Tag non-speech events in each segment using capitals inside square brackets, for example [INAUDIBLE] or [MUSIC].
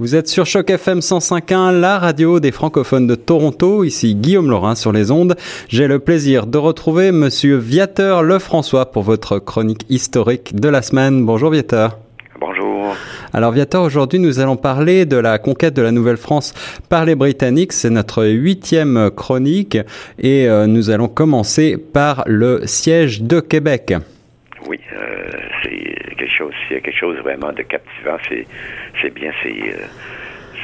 Vous êtes sur Choc FM 105.1, la radio des francophones de Toronto. Ici Guillaume Laurin sur les ondes. J'ai le plaisir de retrouver Monsieur Viateur Lefrançois pour votre chronique historique de la semaine. Bonjour Viateur. Bonjour. Alors Viateur, aujourd'hui nous allons parler de la conquête de la Nouvelle-France par les Britanniques. C'est notre huitième chronique et euh, nous allons commencer par le siège de Québec. Oui, euh, c'est quelque chose, il y a quelque chose vraiment de captivant. C'est, c'est bien, c'est, euh,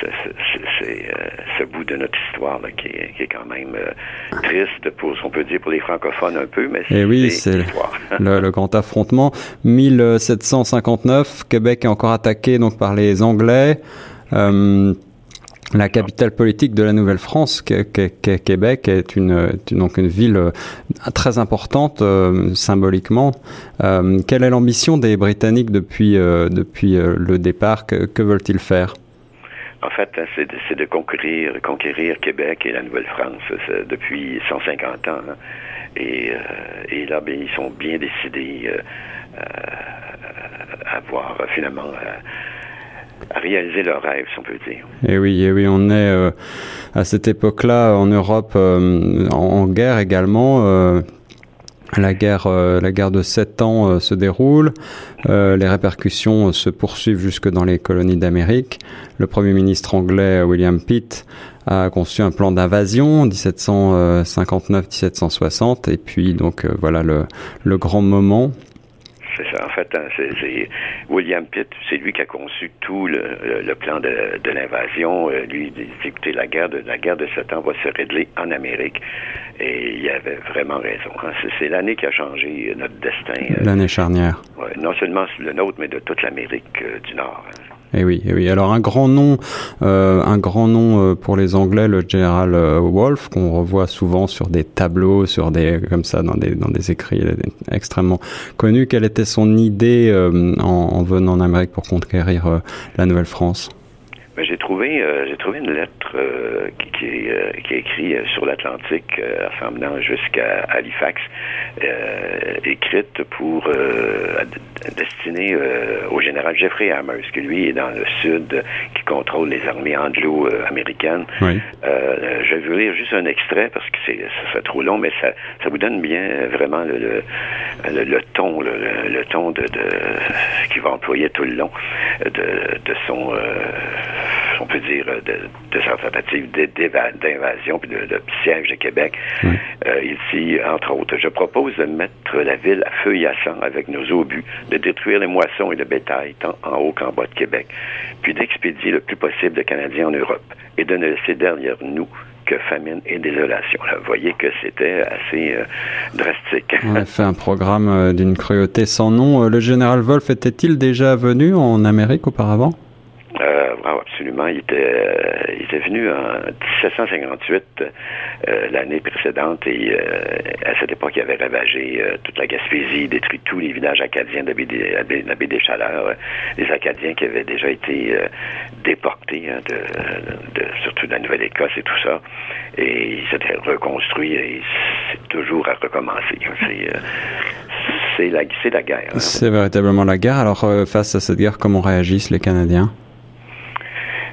c'est, euh, ce bout de notre histoire là, qui, est, qui est quand même euh, triste pour, on peut dire, pour les francophones un peu, mais c'est Et oui, c'est l'histoire. [LAUGHS] le, le grand affrontement. 1759, Québec est encore attaqué donc par les Anglais. Euh, la capitale politique de la Nouvelle-France, Québec, est une, donc une ville euh, très importante euh, symboliquement. Euh, quelle est l'ambition des Britanniques depuis, depuis le départ? Que, veulent-ils faire? En fait, c'est de, de conquérir, conquérir Québec et la Nouvelle-France depuis 150 ans. hein. Et, là, ben, ils sont bien décidés à voir euh, finalement réaliser leur rêve, si on peut dire. Et oui, et oui, on est euh, à cette époque-là en Europe euh, en, guerre également. euh, la guerre, la guerre de sept ans se déroule. Les répercussions se poursuivent jusque dans les colonies d'Amérique. Le premier ministre anglais William Pitt a conçu un plan d'invasion en 1759-1760 et puis donc voilà le grand moment. C'est ça, en fait, hein, c'est William Pitt, c'est lui qui a conçu tout le, le- le plan de, de l'invasion. Euh, lui, il dit, écoutez, la guerre de la guerre de ans va se régler en Amérique, et il avait vraiment raison. hein. C'est- l'année qui a changé notre destin, euh, L'année charnière. ouais, non seulement le nôtre, mais de toute l'Amérique euh, du Nord. Et oui, et oui. Alors un grand nom, euh, un grand nom euh, pour les Anglais, le général euh, Wolfe, qu'on revoit souvent sur des tableaux, sur des comme ça dans des dans des écrits extrêmement connus. Quelle était son idée euh, en, en venant en Amérique pour conquérir la Nouvelle-France? Mais j'ai trouvé, euh, j'ai trouvé une lettre euh, qui, qui est, euh, qui est écrite sur l'Atlantique, euh, s'emmenant jusqu'à Halifax, écrite pour destinée au général Jeffrey Amherst, qui lui est dans le sud, qui contrôle les armées anglo-américaines. Oui. Je vais vous lire juste un extrait parce que c'est ça serait trop long, mais ça, ça vous donne bien vraiment le, le, le- le ton, le, ton de, de qu'il va employer tout le long de, de son, on peut dire, euh, de, de sa tentative d'invasion puis de, de siège de Québec. Oui. Euh, dit, entre autres, je propose de mettre la ville à feu et à sang avec nos obus, de détruire les moissons et le bétail tant en haut qu'en bas de Québec, puis d'expédier le plus possible de Canadiens en Europe et de ne laisser derrière nous que famine et désolation. Là, vous voyez que c'était assez euh, drastique. On a [LAUGHS] fait un programme euh, d'une cruauté sans nom. Le général Wolfe était-il déjà venu en Amérique auparavant? Euh, wow, absolument. Il était, euh, il était venu en 1758, euh, l'année précédente, et à cette époque, il avait ravagé toute la Gaspésie, détruit tous les villages acadiens de la baie des, Chaleurs, les Acadiens qui avaient déjà été déportés, hein, de, surtout de la Nouvelle-Écosse et tout ça, et il s'était reconstruit, et c'est toujours à recommencer. hein. C'est, la, la guerre. hein. C'est véritablement la guerre. Alors face à cette guerre, comment réagissent les Canadiens?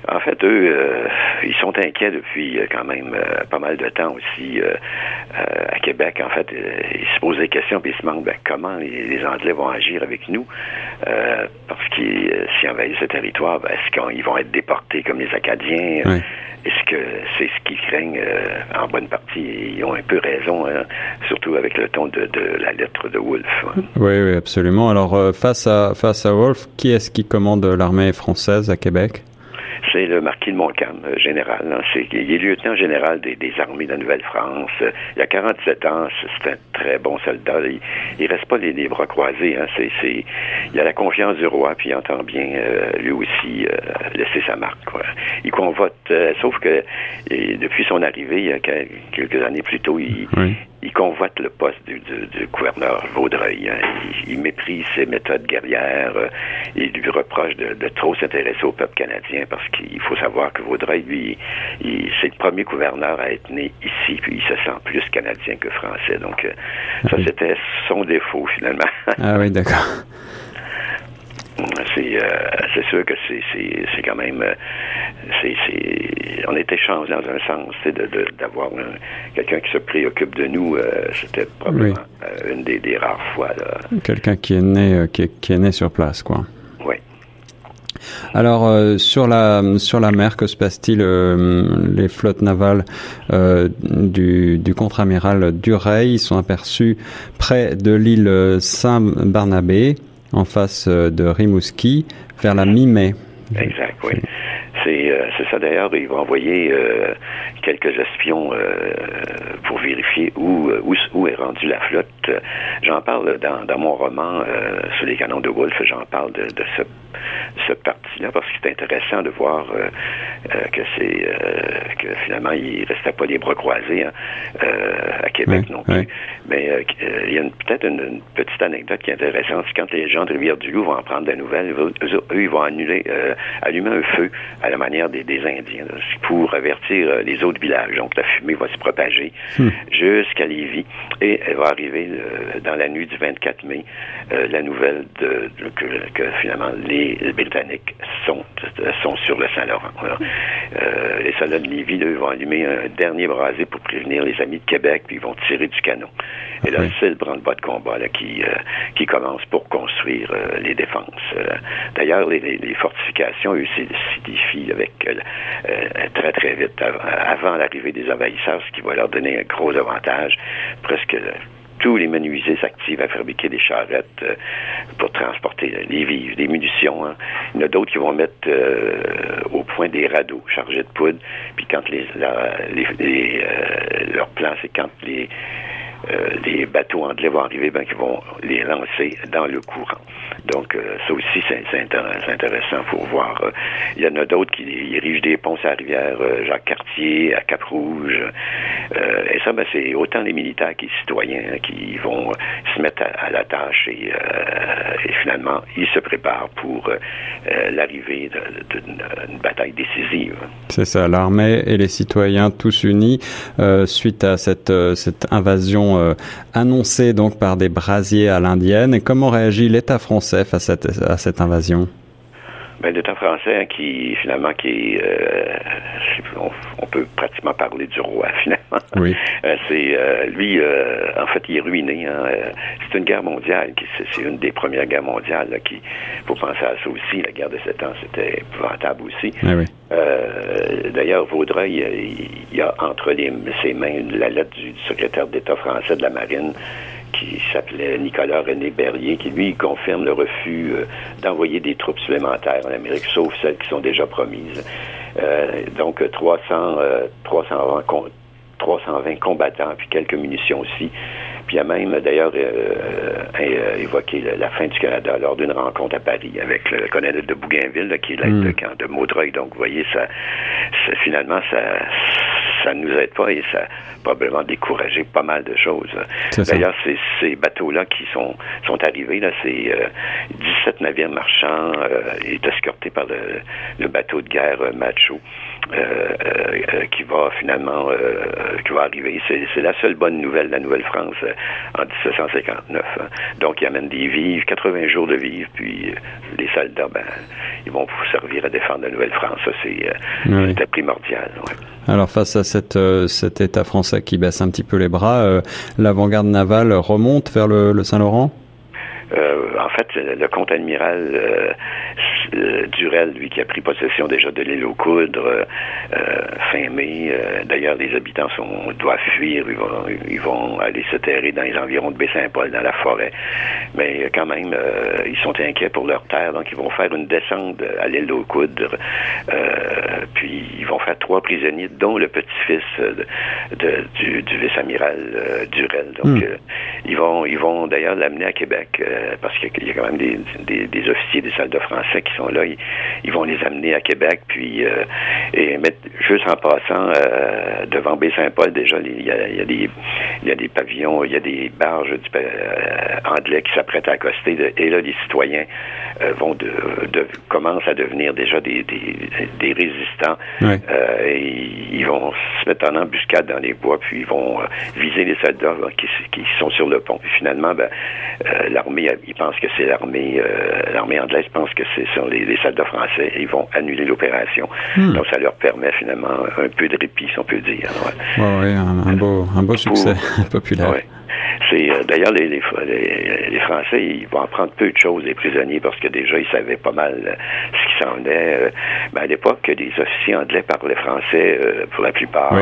En fait, eux, euh, ils sont inquiets depuis euh, quand même euh, pas mal de temps aussi euh, à Québec. En fait, ils se posent des questions puis ils se demandent ben, comment les, les Anglais vont agir avec nous? Parce qu'ils euh, s'ils envahissent ce territoire, ben, est-ce qu'ils vont être déportés comme les Acadiens? Oui. Est-ce que c'est ce qu'ils craignent en bonne partie? Ils ont un peu raison, hein, surtout avec le ton de, de la lettre de Wolfe. hein. Oui, oui, absolument. Alors, face à face à Wolfe, qui est-ce qui commande l'armée française à Québec? Le marquis de Montcalm, euh, général. hein. Il est lieutenant général des, armées de la Nouvelle-France. Euh, Il a 47 ans. C'est, un très bon soldat. Il, il reste pas les, bras croisés. Hein. Il a la confiance du roi, puis il entend bien euh, lui aussi laisser sa marque. Il convoite, sauf que depuis son arrivée, quelques années plus tôt, il. Il convoite le poste du, du- du gouverneur Vaudreuil. hein. Il, il méprise ses méthodes guerrières. euh, il lui reproche de, de trop s'intéresser au peuple canadien parce qu'il faut savoir que Vaudreuil, lui, c'est le premier gouverneur à être né ici, puis il se sent plus canadien que français. Donc, euh, ça, Oui. c'était son défaut, finalement. Ah oui, d'accord. C'est euh, c'est sûr que c'est c'est c'est quand même euh, c'est, on était chanceux dans un sens, d'avoir quelqu'un qui se préoccupe de nous. c'était probablement une des, rares fois. Quelqu'un qui est né, qui est né sur place, quoi. Alors euh, sur la sur la mer, que se passe-t-il euh, Les flottes navales euh, du, du contre-amiral Dureil sont aperçus près de l'île Saint-Barnabé, en face de Rimouski, vers la mi-mai. Exact, oui. C'est ça d'ailleurs, ils vont envoyer quelques espions pour vérifier où, où, où, est rendue la flotte. J'en parle dans, dans mon roman sur les canons de Wolfe, j'en parle de, de ce cette partie-là parce que c'est intéressant de voir euh, euh, que c'est euh, que finalement il restait pas les bras croisés hein, à Québec non plus. Mais il y a peut-être une, petite anecdote qui est intéressante. C'est quand les gens de Rivière-du-Loup vont en prendre des nouvelles, eux, ils vont annuler, allumer un feu à la manière des, Indiens pour avertir les autres villages. Donc la fumée va se propager hmm. jusqu'à Lévis et elle va arriver dans la nuit du 24 mai la nouvelle de, que, que, finalement les Britanniques sont, sont sur le Saint-Laurent. Euh, les soldats de Lévis, eux, vont allumer un dernier brasé pour prévenir les amis de Québec, puis ils vont tirer du canon. Et là, c'est le branle-bas de combat là, qui, euh, qui commence pour construire euh, les défenses. D'ailleurs, les, les, fortifications, eux, s'édifient avec très, très vite avant l'arrivée des envahisseurs, ce qui va leur donner un gros avantage, presque tous les menuisiers s'activent à fabriquer des charrettes euh, pour transporter les vivres, des munitions. Hein. Il y en a d'autres qui vont mettre euh, au point des radeaux chargés de poudre. Puis quand les, les, euh, leur plan, c'est quand les les bateaux anglais vont arriver, ben, qu'ils vont les lancer dans le courant. Donc, euh, ça aussi, c'est intéressant pour voir. Euh, il y en a d'autres qui érigent des ponts à la rivière euh, Jacques-Cartier, à Cap-Rouge. et ça, ben, c'est autant les militaires que les citoyens hein, qui vont se mettre à, la tâche et, finalement, ils se préparent pour l'arrivée d'une bataille décisive. C'est ça, l'armée et les citoyens tous unis suite à cette invasion annoncée donc par des brasiers à l'indienne. Et comment réagit l'État français cette, à cette invasion? Ben, l'État français hein, qui finalement qui euh, on, peut pratiquement parler du roi [LAUGHS] finalement. Oui. Euh, c'est euh, lui en fait il est ruiné. Hein, c'est une guerre mondiale qui c'est une des premières guerres mondiales là, qui faut penser à ça aussi. La guerre de sept ans c'était épouvantable aussi. Ah oui. D'ailleurs Vaudreuil il y a entre les, ses mains la lettre du secrétaire d'État français de la marine qui s'appelait Nicolas René Berrier, qui lui confirme le refus euh, d'envoyer des troupes supplémentaires en Amérique, sauf celles qui sont déjà promises. Euh, donc 300, 320, 320 combattants, puis quelques munitions aussi. Puis il a même d'ailleurs euh, évoqué la fin du Canada lors d'une rencontre à Paris avec le colonel de Bougainville, qui est l'aide de hmm. camp de Maudreuil. Donc vous voyez, ça, finalement, ça ça ne nous aide pas et ça a probablement découragé pas mal de choses. D'ailleurs, ces, ces bateaux-là qui sont, sont arrivés, là, c'est 17 euh, navires marchands euh, et escortés par le, le, bateau de guerre euh, Macho. Euh, euh, qui va finalement qui va arriver. C'est la seule bonne nouvelle de la Nouvelle-France en 1759. Hein. Donc, ils amènent des vivres, 80 jours de vivres, puis les soldats, ben, ils vont vous servir à défendre la Nouvelle-France. Ça, c'est primordial. Alors face à cette, euh, cet État français qui baisse un petit peu les bras, euh, l'avant-garde navale remonte vers le Saint-Laurent? Euh, en fait, le comte admiral euh, Durel, lui, qui a pris possession déjà de l'île aux Coudres euh, fin mai. D'ailleurs, les habitants sont, doivent fuir. Ils vont, ils vont aller se terrer dans les environs de Baie-Saint-Paul, dans la forêt. Mais quand même, ils sont inquiets pour leur terre, donc ils vont faire une descente à l'île aux Coudres. puis ils vont faire trois prisonniers, dont le petit-fils de, du, du vice-amiral Durel. Donc, hmm. ils vont, ils vont d'ailleurs l'amener à Québec. Euh, parce qu'il y a quand même des, des, officiers, des soldats français qui là. Ils, vont les amener à Québec, puis euh, et mettre juste en passant euh, devant Baie-Saint-Paul, déjà, il y, a, il, y a des, il y a des pavillons, il y a des barges du, anglais qui s'apprêtent à accoster. et là, les citoyens vont de, de, commencent à devenir déjà des, des, résistants. et ils vont se mettre en embuscade dans les bois, puis ils vont viser les soldats qui, qui, sont sur le pont. Puis finalement, ben, l'armée il pense que c'est l'armée, euh, l'armée anglaise pense que c'est les, soldats français et ils vont annuler l'opération. Hmm. Donc, ça leur permet finalement un peu de répit, si on peut dire. Oui, ouais, un, beau, un beau succès [LAUGHS] populaire. C'est euh, d'ailleurs les, les, les, Français, ils vont apprendre peu de choses les prisonniers parce que déjà ils savaient pas mal euh, ce qui s'en venait. Euh, ben, à l'époque, les officiers anglais parlaient français pour la plupart.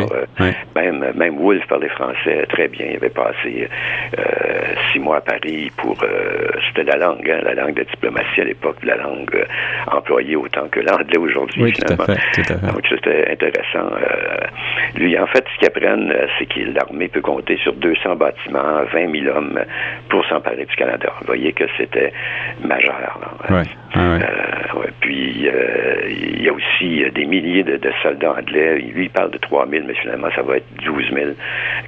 Même même Wolfe parlait français très bien. Il avait passé six mois à Paris pour c'était la langue, hein, la langue de diplomatie à l'époque, la langue employée autant que l'anglais aujourd'hui. Oui, tout à fait, tout à fait. Donc c'était intéressant. lui, en fait, ce qu'ils apprennent, c'est que l'armée peut compter sur 200 bâtiments 20 000 hommes pour s'emparer du Canada. Vous voyez que c'était majeur. Là. Euh, puis, euh, il y a aussi des milliers de, soldats anglais. Lui, il parle de 3 000, mais finalement, ça va être 12 000,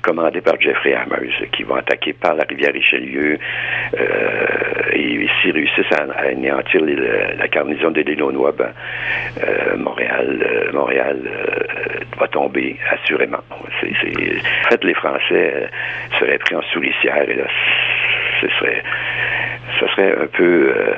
commandés par Jeffrey Hammers, qui vont attaquer par la rivière Richelieu. Euh, et s'ils réussissent à, anéantir la garnison de l'Illinois, ben, Montréal, Montréal va tomber assurément. En fait, les Français seraient pris en et là, ce serait ce serait un peu euh,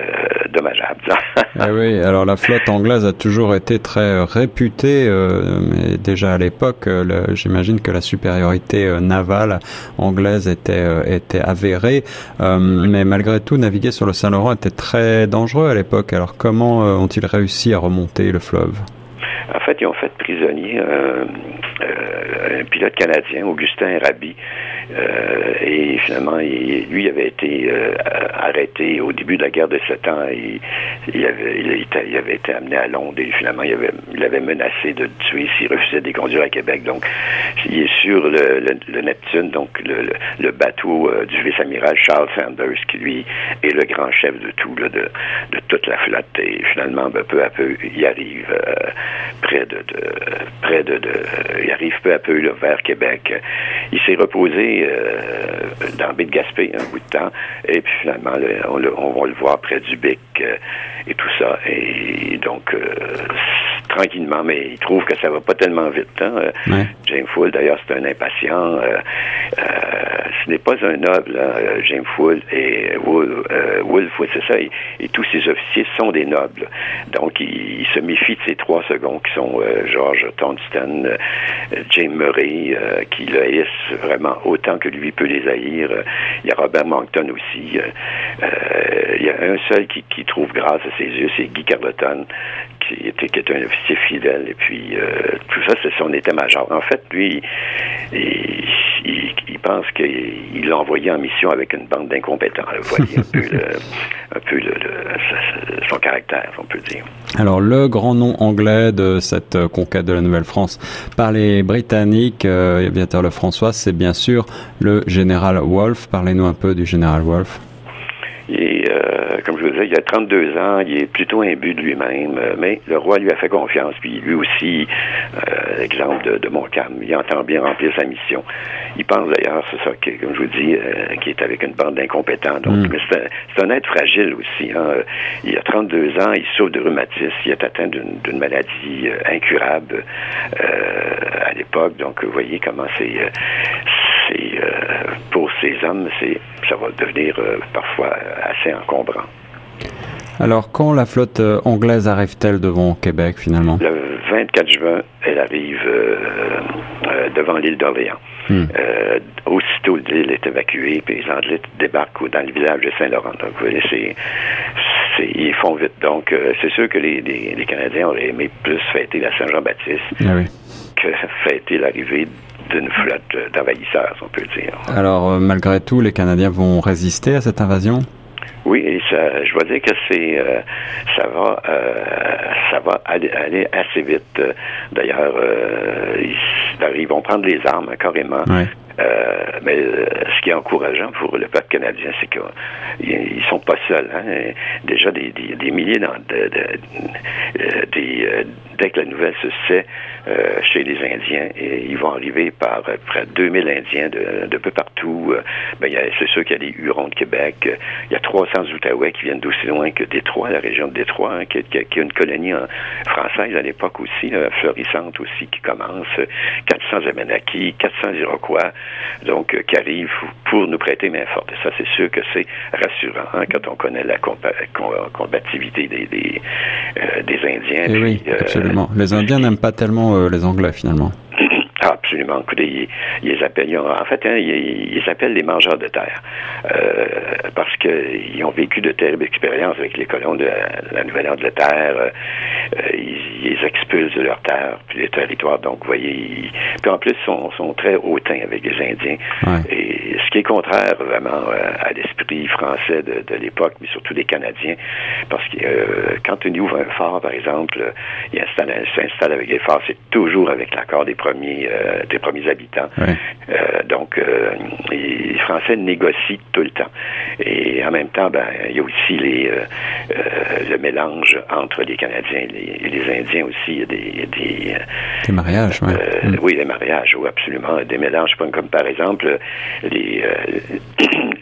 dommageable. [LAUGHS] ah oui, alors la flotte anglaise a toujours été très réputée, euh, mais déjà à l'époque, euh, j'imagine que la supériorité navale anglaise était, était avérée, mais malgré tout, naviguer sur le Saint-Laurent était très dangereux à l'époque. Alors comment ont-ils réussi à remonter le fleuve? En fait, ils ont fait prisonnier un pilote canadien, Augustin Rabi, euh, et finalement, lui avait été euh, arrêté au début de la guerre de Sept Ans. Il, il, avait, il, été aminé à Londres et finalement, il avait, il menacé de le tuer s'il refusait de conduire à Québec. Donc, il est sur le, Neptune, donc le, bateau euh, du vice-amiral Charles Sanders, qui lui est le grand chef de tout, de, toute la flotte. Et finalement, ben, peu à peu, il arrive près de, près de, il arrive peu à peu vers Québec. Il s'est reposé dans le baie de Gaspé un bout de temps. Et puis finalement, on, on, va le voir près du Bic euh, et tout ça. Et donc, euh, tranquillement, mais il trouve que ça va pas tellement vite. Hein? James Full, d'ailleurs, c'est un impatient. ce n'est pas un noble, hein, James Full et Wolf, c'est ça. Et, tous ses officiers sont des nobles. Donc, il, se méfie de ces trois secondes qui sont George Tonston, James Murray, qui le haïssent vraiment autant que lui peut les haïr. Il y a Robert Moncton aussi. Euh, il y a un seul qui, trouve grâce à ses yeux, c'est Guy Carleton, qui était, qui était un officier fidèle. Et puis, euh, tout ça, c'est son état-major. En fait, lui, il, pense qu'il l'a envoyé en mission avec une bande d'incompétents. Vous voyez un peu, son caractère, on peut dire. Alors, le grand nom anglais de cette conquête de la Nouvelle-France par les Britanniques, euh, sûr le François, c'est bien sûr le général Wolfe. Parlez-nous un peu du général Wolfe. Et euh, comme je vous disais, il a 32 ans, il est plutôt imbu de lui-même, euh, mais le roi lui a fait confiance, puis lui aussi, euh, exemple de, de Montcalm, il entend bien remplir sa mission. Il pense d'ailleurs, c'est ça, que, comme je vous dis, euh, qui est avec une bande d'incompétents. Donc, mm. mais c'est un, être fragile aussi. Hein. Il a 32 ans, il souffre de rhumatisme, il est atteint d'une maladie incurable à l'époque. Donc, vous voyez comment c'est pour ces hommes, c'est ça va devenir parfois assez encombrant. Alors, quand la flotte euh, anglaise arrive-t-elle devant Québec finalement? Le 24 juin, elle arrive euh, euh, devant l'île d'Orléans. Hmm. aussitôt l'île est évacuée, puis les Anglais débarquent dans le village de Saint-Laurent. Donc, vous voyez, c'est, ils font vite. Donc, c'est sûr que les, les, Canadiens auraient aimé plus fêter la Saint-Jean-Baptiste ah que fêter l'arrivée d'une flotte d'envahisseurs, on peut dire. Alors, malgré tout, les Canadiens vont résister à cette invasion? Oui, et ça, je dois dire que c'est, euh, ça va, euh, ça va aller, assez vite. D'ailleurs, euh, ils, vont prendre les armes carrément. Euh, mais euh, ce qui est encourageant pour le peuple canadien, c'est qu'ils sont pas seuls. Hein. Déjà des, milliers dans, euh, dès que la nouvelle se sait chez les Indiens, ils vont arriver par près de 2000 Indiens de, de peu partout. Ben, c'est sûr qu'il y a des Hurons de Québec. Il y a 300 Outaouais qui viennent d'aussi loin que Détroit, la région de Détroit, hein, qui, qui, a une colonie française à l'époque aussi, florissante aussi, qui commence, 400 Abenaki, 400 Iroquois, donc qui arrivent pour nous prêter main forte. Et ça, c'est sûr que c'est rassurant hein, quand on connaît la combativité des, des, des Indiens. Et eh oui, absolument. Les Indiens n'aiment pas tellement les Anglais, finalement. [CLEARS THROAT] Absolument. Écoutez, ils, les appellent, en fait, hein, ils, appellent les mangeurs de terre euh, parce qu'ils ont vécu de terribles expériences avec les colons de la, Nouvelle-Angleterre. Euh, ils, les expulsent de leur terre, puis les territoires. Donc, vous voyez, puis en plus, ils sont, sont, très hautains avec les Indiens. Et ce qui est contraire vraiment euh, à l'esprit français de, de l'époque, mais surtout des Canadiens, parce que euh, quand on ouvre un phare, par exemple, il s'installe avec les phares, c'est toujours avec l'accord des premiers euh, des premiers habitants. Euh, donc, euh, les Français négocient tout le temps. Et en même temps, ben, il y a aussi les, le mélange entre les Canadiens et les, Indiens aussi. Il y a des... Des, des mariages, oui. Mm. Oui, les mariages, oui, absolument. Des mélanges, comme par exemple les,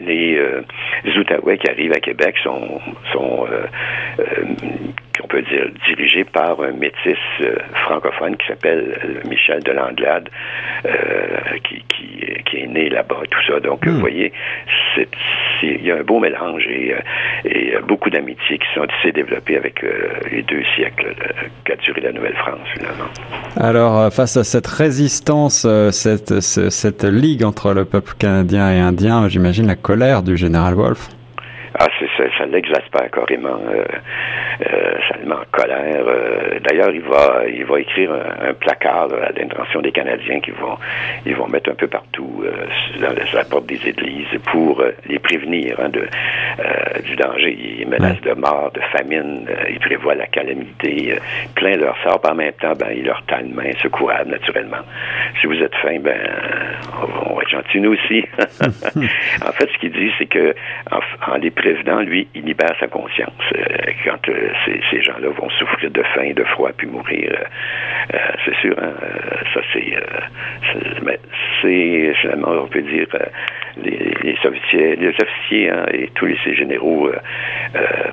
[COUGHS] les, Outaouais qui arrivent à Québec sont, sont on peut dire, dirigé par un métis euh, francophone qui s'appelle euh, Michel de Langlade, euh, qui, qui, est né là-bas, tout ça. Donc, vous hmm. voyez, il y a un beau mélange et, et beaucoup d'amitiés qui sont s'est développées avec les deux siècles qu'a duré la Nouvelle-France, finalement. Alors, face à cette résistance, cette, cette ligue entre le peuple canadien et indien, j'imagine la colère du général Wolfe. Ah, c'est ça, ça l'exaspère carrément. Euh, euh, ça le met en colère. Euh, d'ailleurs, il va, il va écrire un, placard à l'intention des Canadiens qui vont, ils vont mettre un peu partout dans la, porte des églises pour les prévenir hein, de, du danger. Il menace de mort, de famine. il prévoit la calamité. plein leur sort. En même temps, ben, il leur une main secourable, naturellement. Si vous êtes faim, ben, on, va être gentils nous aussi. [LAUGHS] [LAUGHS] en fait, ce qu'il dit, c'est que en, en les prévenant, lui, il libère sa conscience. Euh, quand euh, ces, gens-là vont souffrir de faim, de froid, puis mourir, euh, c'est sûr, hein, ça c'est, c'est finalement, on peut dire, les, officiers, les officiers hein, et tous les généraux,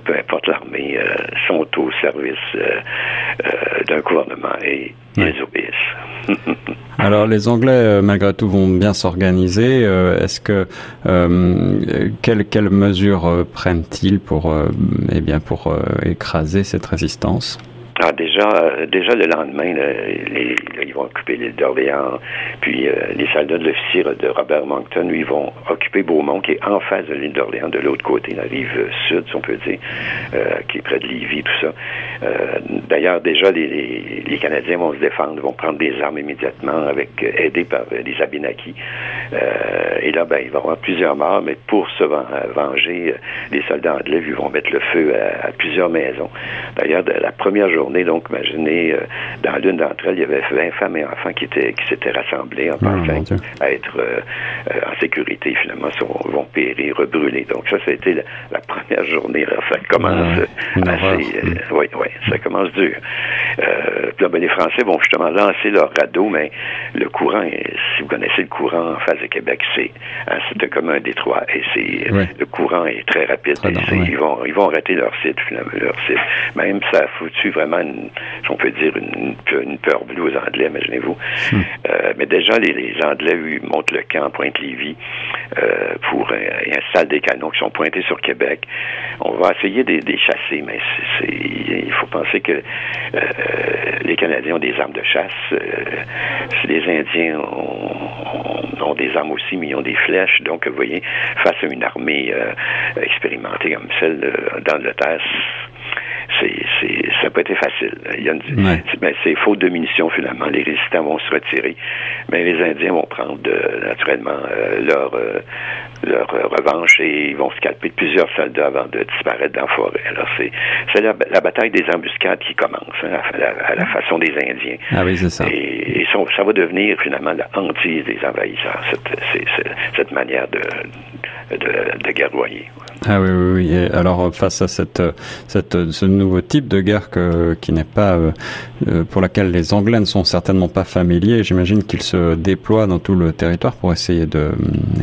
peu importe l'armée, sont au service d'un gouvernement et ils obéissent. [LAUGHS] Alors les Anglais, malgré tout, vont bien s'organiser. Est-ce que quelles quelle mesures prennent-ils pour, eh bien, pour écraser cette résistance? Déjà, euh, déjà le lendemain, ils vont occuper l'île d'Orléans, puis euh, les soldats de l'officier de Robert Moncton, ils vont occuper Beaumont, qui est en face de l'île d'Orléans, de l'autre côté, la rive sud, si on peut dire, euh, qui est près de Lévis, tout ça. D'ailleurs, déjà, les, les, Canadiens vont se défendre, vont prendre des armes immédiatement, avec aidés par les Abénakis. et là, ben, il va y avoir plusieurs morts, mais pour se venger, les soldats anglais, ils vont mettre le feu à, à plusieurs maisons. D'ailleurs, la première journée, donc, imaginez, euh, dans l'une d'entre elles, il y avait 20 femmes et enfants qui étaient qui s'étaient rassemblés en ah, pensant à être euh, euh, en sécurité. Finalement, sont, vont périr, brûler. Donc, ça, ça a été la, première journée. ça commence assez... oui, oui, ça commence dur. puis là, ben, les Français vont justement lancer leur radeau, mais le courant, si vous connaissez le courant en face de Québec, c'est hein, c'était comme un détroit. Et c'est le courant est très rapide. Ils vont ils vont arrêter leur site, finalement, leur site. Même ça a foutu vraiment une, si on peut dire, une, une peur bleue aux Anglais, imaginez-vous. Hmm. Euh, mais déjà, les, les, Anglais montent le camp à Pointe-Lévis euh, pour euh, installer des canons qui sont pointés sur Québec. On va essayer de les chasser, mais c'est, il faut penser que euh, les Canadiens ont des armes de chasse. Euh, les Indiens ont, ont, des armes aussi, mais ils ont des flèches. Donc, vous voyez, face à une armée expérimentée comme celle d'Angleterre, c'est, ça n'a pas été facile. Il y a ben, c'est faute de munitions finalement. Les résistants vont se retirer, mais les Indiens vont prendre naturellement euh, leur euh, leur revanche et ils vont scalper plusieurs soldats avant de disparaître dans la forêt. Alors c'est c'est la, bataille des embuscades qui commence hein, à, la, façon des Indiens. Ah oui, c'est ça. Et, ça va devenir finalement la hantise des envahisseurs cette, cette manière de de, de guerroyer. Ah oui, oui, oui. alors face à cette, cette, ce nouveau type de guerre que, qui n'est pas euh, euh, pour laquelle les Anglais ne sont certainement pas familiers, j'imagine qu'ils se déploient dans tout le territoire pour essayer de,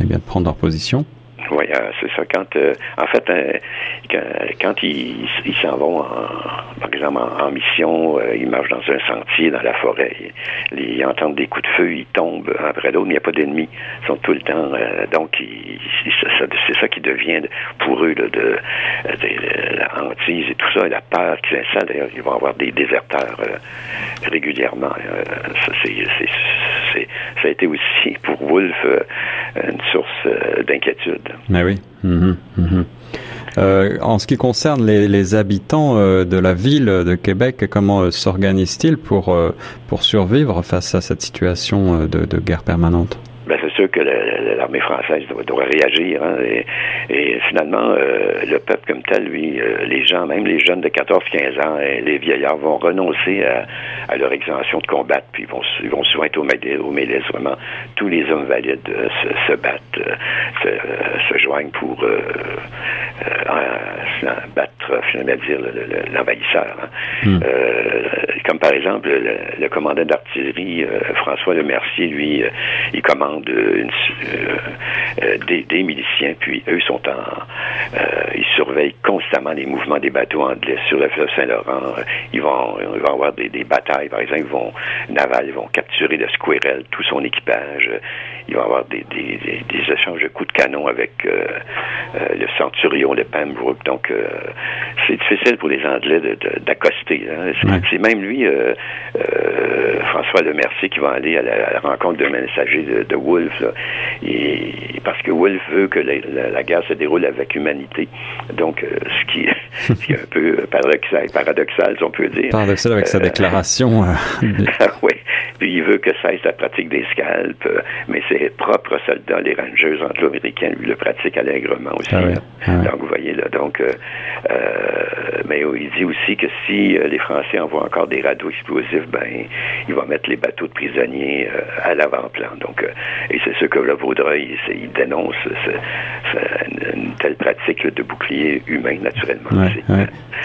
eh bien, de prendre leur position. Oui. C'est ça. Quand, en fait, quand, ils s'en vont, en, par exemple, en, mission, ils marchent dans un sentier, dans la forêt, ils, entendent des coups de feu, ils tombent après l'autre, mais il n'y a pas d'ennemis. Ils sont tout le temps. donc, c'est ça qui devient pour eux de, la hantise et tout ça, la peur qui s'installe. D'ailleurs, ils vont avoir des déserteurs régulièrement. Ça, ça a été aussi pour Wolf une source d'inquiétude. Mais oui. Mhm, mhm. Euh, en ce qui concerne les, habitants euh, de la ville de Québec, comment euh, s'organisent-ils pour, pour survivre face à cette situation de guerre permanente? Ben, c'est sûr que l'armée française doit, réagir. Hein, et, finalement, euh, le peuple comme tel, lui, euh, les gens, même les jeunes de 14-15 ans, et les vieillards vont renoncer à, leur exemption de combattre, puis ils vont, ils vont souvent être au, au milice. Vraiment, tous les hommes valides euh, se, battent, se, joignent pour battre, finalement, dire l'envahisseur. Hein. Hmm. comme par exemple, le, commandant d'artillerie, François Le Mercier, lui, il commande euh, euh, des, miliciens, puis eux sont en, euh, ils surveillent constamment les mouvements des bateaux anglais sur le fleuve Saint-Laurent. Ils vont, ils vont avoir des, batailles, par exemple, ils vont naval, ils vont capturer le Squirrel, tout son équipage. Ils vont avoir des, échanges de coups de canon avec le Centurion de Pembroke. Donc, c'est difficile pour les Anglais d'accoster. Hein. C'est même lui, François Lemercier, qui va aller à la, rencontre d'un messager de, de Wolf, et, parce que Wolf veut que la, guerre se déroule avec humanité. Donc, euh, [LAUGHS] ce, qui, est un peu paradoxal, paradoxal, si on peut dire. Paradoxal avec sa euh, déclaration. [LAUGHS] oui. Il veut que cesse la pratique des scalps, mais ses propres soldats, les rangers anglo-américains, lui le pratiquent allègrement aussi. Ah ah donc, vous voyez, là, donc, euh, mais il dit aussi que si les Français envoient encore des radeaux explosifs, ben, il va mettre les bateaux de prisonniers à l'avant-plan. Donc, et c'est ce que le Vaudreuil, il dénonce une telle pratique de bouclier humain, naturellement.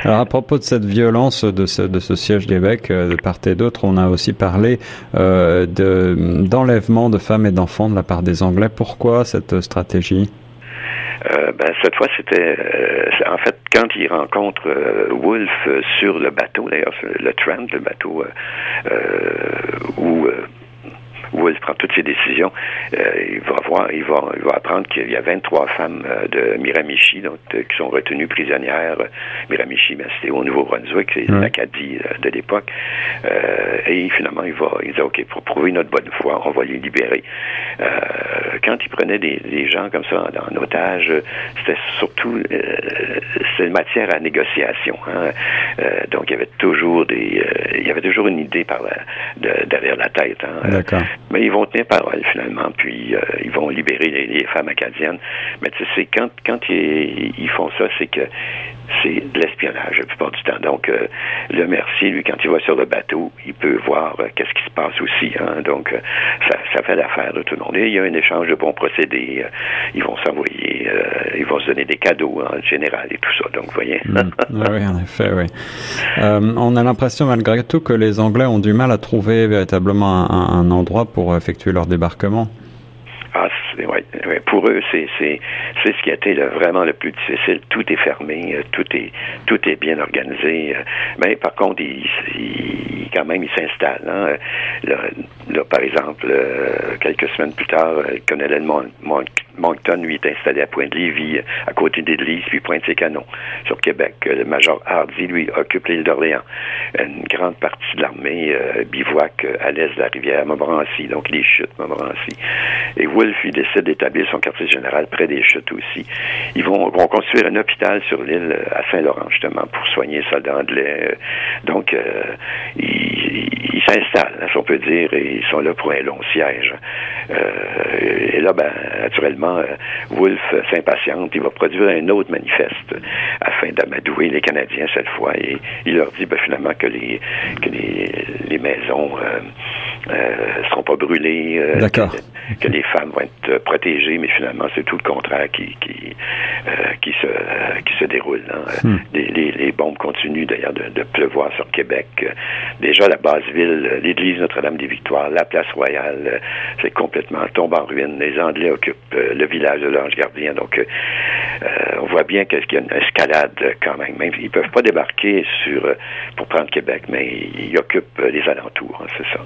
Alors, à propos de cette violence de ce, de ce siège d'évêque, euh, de part et d'autre, on a aussi parlé euh, d'enlèvement de, femmes et d'enfants de la part des Anglais. Pourquoi cette stratégie? Euh, ben, cette fois, c'était en fait quand il rencontre Wolfe sur le bateau, d'ailleurs le Trent, le bateau où où il prend toutes ses décisions, euh, il va voir, il va, il va apprendre qu'il y a 23 femmes euh, de Miramichi donc, qui sont retenues prisonnières. Miramichi, ben, c'était au Nouveau-Brunswick, c'est l'Acadie euh, de l'époque. et finalement, il va, il dit, OK, pour prouver notre bonne foi, on va les libérer. quand il prenait des, des, gens comme ça en, otage, c'était surtout c'est matière à négociation. Hein. donc, il y avait toujours des, il y avait toujours une idée par la, derrière la tête. Hein. D'accord. Mais ils vont tenir parole finalement, puis euh, ils vont libérer les, femmes acadiennes. Mais tu sais, quand, quand ils, font ça, c'est que c'est de l'espionnage la plupart du temps. Donc, euh, le Mercier, lui, quand il va sur le bateau, il peut voir euh, qu'est-ce qui se passe aussi. Hein. Donc, ça, ça, fait l'affaire de tout le monde. Et il y a un échange de bons procédés. ils vont s'envoyer, ils vont se donner des cadeaux en général et tout ça. Donc, vous voyez. Mm. oui, en effet, oui. on a l'impression, malgré tout, que les Anglais ont du mal à trouver véritablement un, un endroit pour effectuer leur débarquement. Ah, ouais, pour eux, c'est ce qui a été vraiment le plus difficile. Tout est fermé, euh, tout est tout est bien organisé. Euh. Mais par contre, ils, quand même, ils s'installent. Hein. Là, par exemple, euh, quelques semaines plus tard, le colonel Moncton, lui, est installé à Pointe-Lévis, à côté d'Église, puis pointe ses canons sur Québec. Le major Hardy, lui, occupe l'île d'Orléans. Une grande partie de l'armée bivouac à l'est de la rivière Montmorency, donc les chutes Montmorency. Et Wolfe, il décide d'établir son quartier général près des chutes aussi. Ils vont, vont construire un hôpital sur l'île à Saint-Laurent, justement, pour soigner les soldats anglais. Donc, euh, ils s'installent, hein, si on peut dire, et ils sont là pour un long siège. Euh, et là, ben, naturellement, euh, Wolfe s'impatiente, il va produire un autre manifeste afin d'amadouer les Canadiens cette fois, et il leur dit ben, finalement que les, que les, les maisons euh, seront pas brûlées. D'accord. Que les femmes vont être protégées, mais finalement, c'est tout le contraire qui, qui, euh, qui, se, qui se déroule. Hein. Hmm. Les, les, bombes continuent d'ailleurs de, de, pleuvoir sur Québec. Déjà, la base ville, l'église Notre-Dame des Victoires, la place Royale, c'est complètement tombé en ruine. Les Anglais occupent le village de l'Ange Gardien. Donc, on voit bien qu'il y a une escalade quand même. Même ils peuvent pas débarquer sur pour prendre Québec, mais ils occupent les alentours. Hein, c'est ça.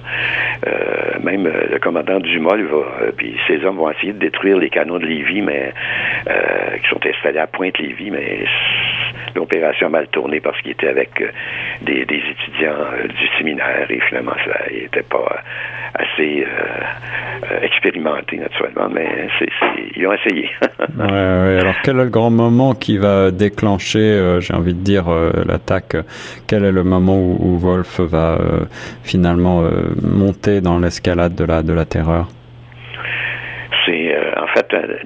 Euh, même euh, le commandant Dumas, lui, va, euh, puis ses hommes vont essayer de détruire les canons de Lévis, mais qui sont installés à Pointe-Lévis, mais l'opération a mal tourné parce qu'il était avec des, étudiants du séminaire et finalement ça n'était pas assez expérimenté naturellement, mais ils ont essayé. [LAUGHS] ouais, ouais. Alors quel est le grand moment qui va déclencher, j'ai envie de dire, l'attaque? Quel est le moment où, où Wolf va finalement monter dans l'escalade de la, de la terreur? euh, en fait, euh,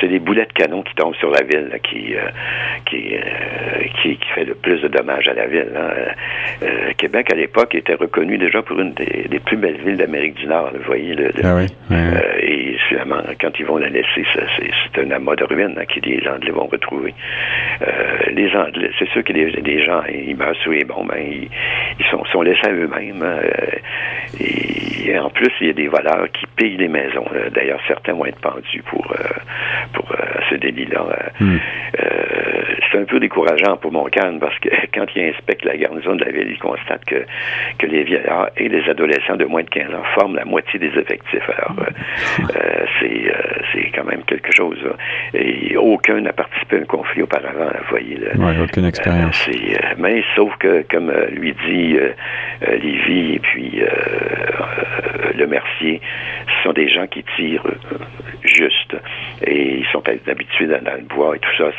c'est les boulets de canon qui tombent sur la ville qui, euh, qui, qui, fait le plus de dommages à la ville. Hein. Québec, à l'époque, était reconnu déjà pour une des, plus belles villes d'Amérique du Nord. Vous voyez, le, ah oui, et finalement, quand ils vont la laisser, c'est un amas de ruines hein, que les Anglais vont retrouver. les Anglais, c'est sûr que les, gens, ils meurent sous les bombes, hein, ils, sont, sont laissés à eux-mêmes. Hein, et, en plus, il y a des voleurs qui pillent les maisons. D'ailleurs, certains vont être pendus pour, euh, pour euh, ce délit-là. Hmm. Euh, c'est un peu décourageant pour Montcalm parce que [LAUGHS] quand il inspecte la garnison de la ville, il constate que, que les vieillards et les adolescents de moins de 15 ans forment la moitié des effectifs. Alors, c'est, c'est quand même quelque chose. Et aucun n'a participé à un conflit auparavant, vous voyez. aucune expérience. mais sauf que, comme lui dit Lévy et puis le Mercier, ce sont des gens qui tirent euh, juste et ils sont habitués dans, le bois et tout ça.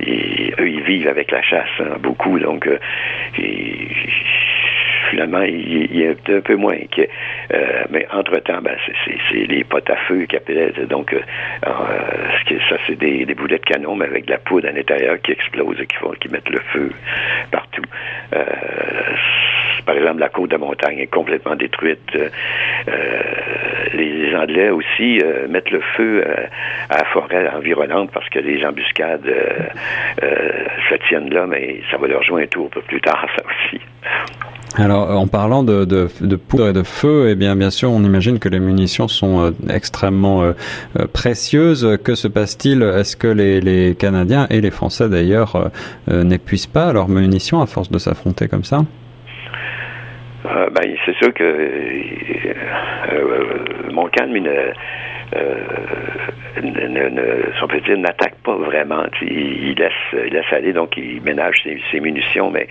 et eux, ils vivent avec la chasse, hein, beaucoup, donc euh, finalement, il, est un peu moins inquiet. Euh, mais entre-temps, ben, c'est les potes à feu qui appelaient. Donc, ça, c'est des, des, boulets de canon, mais avec de la poudre à l'intérieur qui explose et qui, font, qui mettent le feu partout par la côte de montagne est complètement détruite. Euh, euh, les Anglais aussi euh, mettent le feu à la forêt environnante parce que les embuscades se tiennent là, mais ça va leur jouer un tour un peu plus tard, [LAUGHS] ça aussi. Alors, en parlant de, poudre et de feu, eh bien, bien sûr, on imagine que les munitions sont extrêmement précieuses. Que se passe-t-il? Est-ce que les, Canadiens et les Français, d'ailleurs, n'épuisent pas leurs munitions à force de s'affronter comme ça? Euh, ben, c'est sûr que euh, euh, il ne, ne, n'attaque pas vraiment. Il, laisse, il laisse aller, donc il ménage ses, ses munitions, mais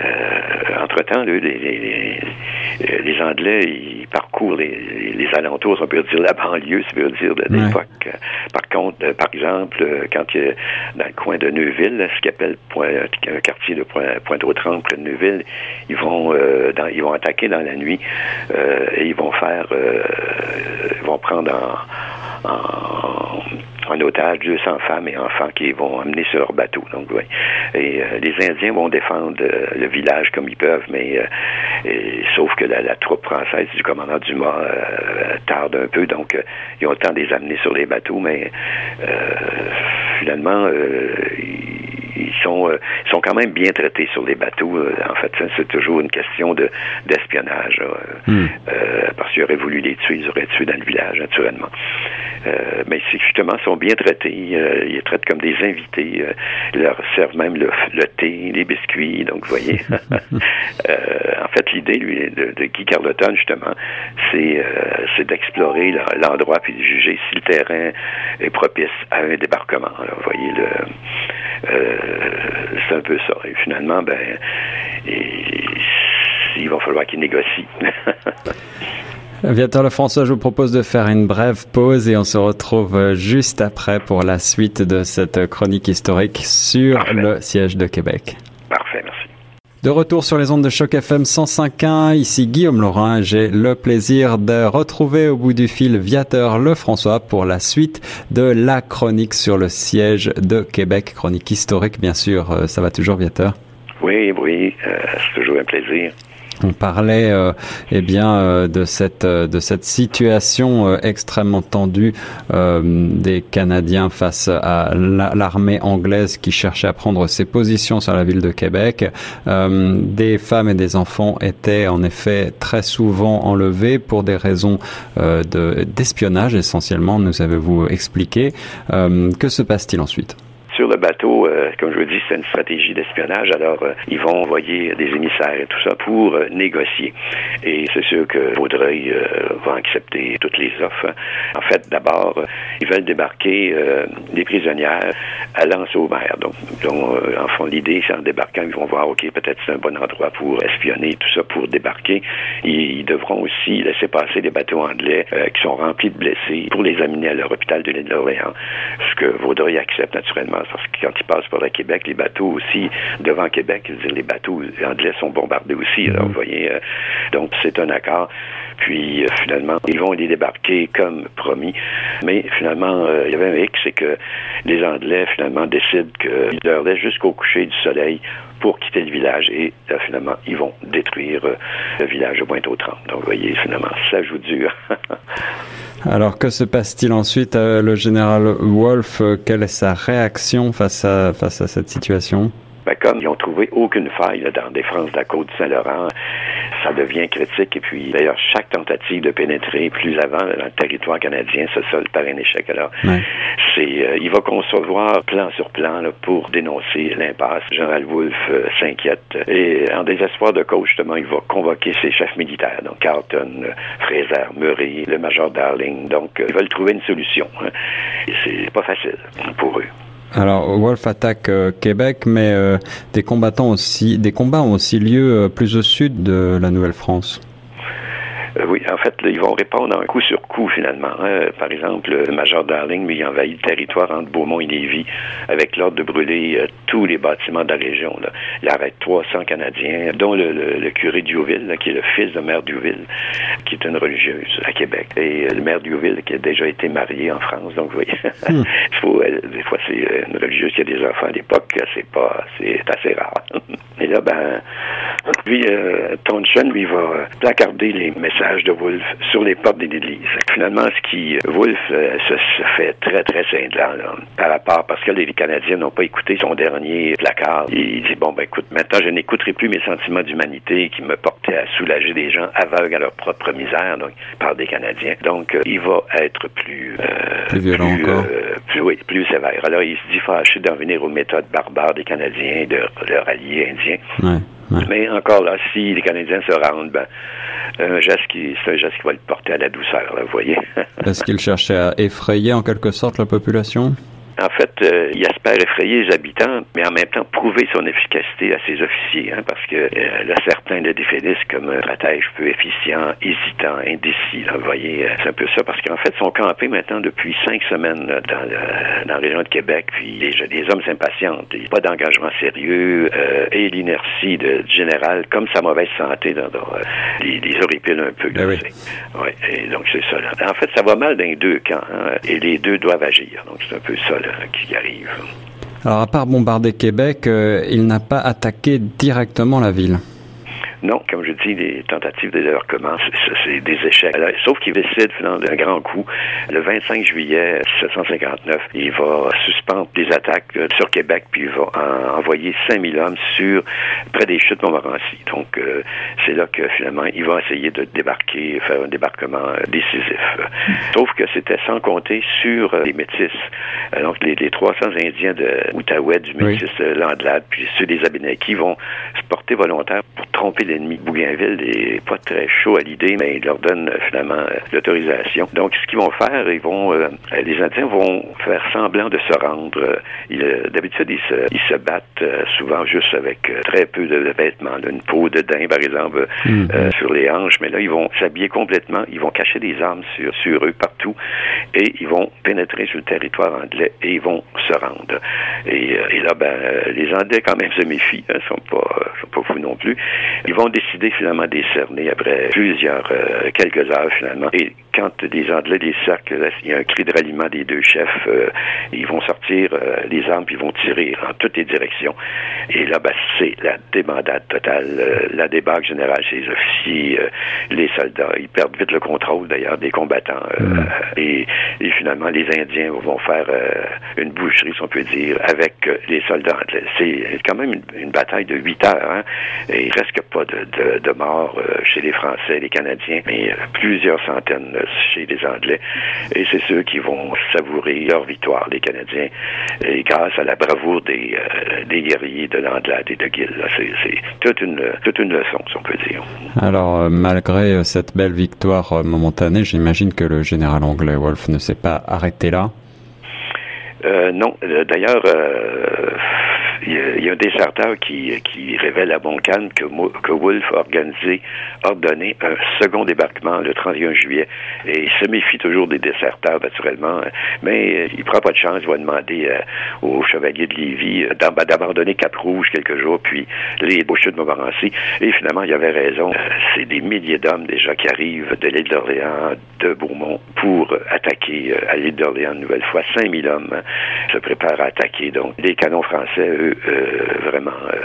euh, entre-temps, les, les, les, Anglais, ils parcourent les, les, alentours, on peut dire la banlieue, ça veut dire de l'époque. Par contre, euh, par exemple, euh, quand il y a dans le coin de Neuville, ce qu'ils appellent un quartier de Pointe-aux-Trembles, Neuville, ils vont dans, ils vont attaquer dans la nuit et ils vont faire ils vont prendre en, en otage 200 femmes et enfants qui vont amener sur leur bateau. Donc, oui. Et euh, les Indiens vont défendre euh, le village comme ils peuvent, mais euh, sauf que la, troupe française du commandant Dumas tarde un peu, donc ils ont le temps de les amener sur les bateaux, mais finalement, ils sont, sont quand même bien traités sur les bateaux. En fait, c'est toujours une question de d'espionnage. Hmm. parce qu'ils auraient voulu les tuer, ils auraient tué dans le village, naturellement. mais justement, sont bien traités. Euh, ils les traitent comme des invités. Euh, ils leur servent même le, thé, les biscuits. Donc, vous voyez. [LAUGHS] Euh, en fait, l'idée, lui, de, Guy Carleton, justement, c'est d'explorer l'endroit puis de juger si le terrain est propice à un débarquement. vous voyez, c'est un peu ça. Et finalement, ben, il va falloir qu'il négocie. [LAUGHS] Viateur Le François, je vous propose de faire une brève pause et on se retrouve juste après pour la suite de cette chronique historique sur le siège de Québec. Parfait, merci. De retour sur les ondes de choc FM 105.1, ici Guillaume Laurin. J'ai le plaisir de retrouver au bout du fil Viateur Le François pour la suite de la chronique sur le siège de Québec, chronique historique bien sûr. Euh, ça va toujours Viateur? Oui, oui, euh, c'est toujours un plaisir. On parlait euh, eh bien euh, de cette euh, de cette situation euh, extrêmement tendue des Canadiens face à l'armée anglaise qui cherchait à prendre ses positions sur la ville de Québec. des femmes et des enfants étaient en effet très souvent enlevés pour des raisons de d'espionnage essentiellement. Nous avez-vous expliqué. que se passe-t-il ensuite? Bateau, euh, comme je vous dis, c'est une stratégie d'espionnage. Alors, euh, ils vont envoyer des émissaires et tout ça pour euh, négocier. Et c'est sûr que Vaudreuil va accepter toutes les offres. En fait, d'abord, ils veulent débarquer des prisonnières à Lens-au-Mer. Donc, donc en fond, l'idée, c'est en débarquant, ils vont voir, OK, peut-être c'est un bon endroit pour espionner, tout ça, pour débarquer. Ils, devront aussi laisser passer des bateaux anglais qui sont remplis de blessés pour les amener à l'hôpital de l'île d'Orléans. Ce que Vaudreuil accepte naturellement parce quand ils passent par le Québec, les bateaux aussi, devant Québec, dire, les bateaux anglais sont bombardés aussi. Alors, vous voyez, euh, donc c'est un accord. Puis euh, finalement, ils vont les débarquer comme promis. Mais finalement, euh, il y avait un hic, c'est que les Anglais finalement décident qu'ils leur laissent jusqu'au coucher du soleil pour quitter le village et finalement, ils vont détruire le village de Pointe-aux-Trembles. Donc, vous voyez, finalement, [LAUGHS] ça joue dur. [LAUGHS] Alors que se passe-t-il ensuite euh, Le général Wolfe, euh, quelle est sa réaction face à, face à cette situation? Ils n'ont trouvé aucune faille dans la défense de la côte Saint-Laurent, ça devient critique. Et puis, d'ailleurs, chaque tentative de pénétrer plus avant dans le territoire canadien se solde par un échec. Alors, c'est, euh, il va concevoir plan sur plan pour dénoncer l'impasse. Général Wolfe euh, s'inquiète et en désespoir de cause, justement, il va convoquer ses chefs militaires, donc Carlton, Fraser, Murray, le major Darling. Donc, euh, ils veulent trouver une solution. Hein. Et c'est pas facile pour eux. Alors Wolf attaque euh, Québec, mais euh, des combattants aussi, des combats ont aussi lieu euh, plus au sud de la Nouvelle-France. Euh, oui, en fait, ils vont répondre un coup sur coup, finalement. Hein. Par exemple, le major Darling, lui, il envahit le territoire entre Beaumont et Lévis avec l'ordre de brûler euh, tous les bâtiments de la région. Là. Il arrête 300 Canadiens, dont le, le, curé d'Youville, qui est le fils de maire d'Youville, qui est une religieuse à Québec. Et euh, le maire d'Youville, qui a déjà été marié en France. Donc, vous voyez, hmm. [LAUGHS] faut, des fois, c'est une religieuse qui a des enfants à l'époque, c'est pas, c'est assez rare. [LAUGHS] Et là, ben, lui, euh, lui, va placarder les messages de Wolfe sur les portes des églises. Finalement, ce qui, euh, Wolfe euh, se, fait très, très cinglant par rapport, parce que les Canadiens n'ont pas écouté son dernier placard. Il dit, bon, ben écoute, maintenant, je n'écouterai plus mes sentiments d'humanité qui me portaient à soulager des gens aveugles à leur propre misère, donc, par des Canadiens. Donc, euh, il va être plus... plus violent encore. plus, oui, plus sévère. Alors, il se dit fâché d'en venir aux méthodes barbares des Canadiens, de leurs alliés indiens. Ouais. Mais encore là, si les Canadiens se rendent, ben, un geste qui, c'est un geste qui va le porter à la douceur, là, vous voyez. Est-ce qu'il cherchait à effrayer en quelque sorte la population? En fait, euh, il espère effrayer les habitants, mais en même temps prouver son efficacité à ses officiers, hein, parce que euh, là, certains le définissent comme un stratège peu efficient, hésitant, indécis. Là, vous voyez, euh, c'est un peu ça, parce qu'en fait, ils sont campés maintenant depuis cinq semaines dans, dans, la région de Québec, puis les, les hommes s'impatientent. Il n'y a pas d'engagement sérieux, et l'inertie de, du général, comme sa mauvaise santé, dans, les, les horripiles un peu. Ben oui. et donc c'est ça. Là. En fait, ça va mal dans les deux camps, hein, et les deux doivent agir. Donc c'est un peu ça. Là arrive. Alors, à part bombarder Québec, euh, il n'a pas attaqué directement la ville. Non, comme je dis, les tentatives de commencent, c'est des échecs. sauf qu'il décide finalement d'un grand coup. Le 25 juillet 1759, il va suspendre des attaques euh, sur Québec, puis il va envoyer 5000 hommes sur près des chutes Montmorency. Donc, euh, c'est là que finalement, il va essayer de débarquer, faire un débarquement euh, décisif. Sauf que c'était sans compter sur les métis. donc, les, 300 Indiens de Outaouais, du métis Landlade, puis ceux des Abénakis vont se porter volontaires pour tromper l'ennemi. Bougainville n'est pas très chaud à l'idée, mais il leur donne euh, finalement euh, l'autorisation. Donc, ce qu'ils vont faire, ils vont, euh, les Indiens vont faire semblant de se rendre. D'habitude, ils se, ils se battent souvent juste avec très peu de vêtements, une peau de daim, par exemple, mm-hmm. sur les hanches, mais là, ils vont s'habiller complètement, ils vont cacher des armes sur, sur eux partout, et ils vont pénétrer sur le territoire anglais et ils vont se rendre. Et, et là, ben, les Anglais, quand même, se méfient, ne hein, sont pas, sont pas fous non plus. Ils vont décider finalement de décerner après plusieurs, euh, quelques heures finalement. Quand les Anglais les cercles, il y a un cri de ralliement des deux chefs, euh, ils vont sortir les armes puis ils vont tirer en toutes les directions. Et là, ben, c'est la débandade totale, la débâcle générale chez les officiers, les soldats, ils perdent vite le contrôle d'ailleurs des combattants. Mm. Et, et, finalement, les Indiens vont faire une boucherie, si on peut dire, avec les soldats anglais. C'est quand même une, bataille de huit heures, hein, et presque pas de, de, de morts chez les Français, les Canadiens, mais plusieurs centaines chez les Anglais. Et c'est ceux qui vont savourer leur victoire, les Canadiens, et grâce à la bravoure des, euh, des guerriers de l'Anglade et de Gill. C'est toute une, toute une leçon, si on peut dire. Alors, euh, malgré euh, cette belle victoire momentanée, j'imagine que le général anglais Wolfe ne s'est pas arrêté là. Euh, non. D'ailleurs, euh, il y, a un déserteur qui, révèle à Montcalm que, que Wolfe a organisé, ordonné un second débarquement le 31 juillet. Et il se méfie toujours des déserteurs, naturellement, mais il prend pas de chance. Il va demander euh, aux chevaliers de Lévis euh, d'abandonner Cap-Rouge quelques jours, puis les bouchers de Montmorency. Et finalement, il avait raison. Euh, c'est des milliers d'hommes déjà qui arrivent de l'île d'Orléans, de Beaumont, pour attaquer à l'île d'Orléans une nouvelle fois. 5000 hommes se préparent à attaquer. Donc, les canons français, eux, euh, vraiment euh,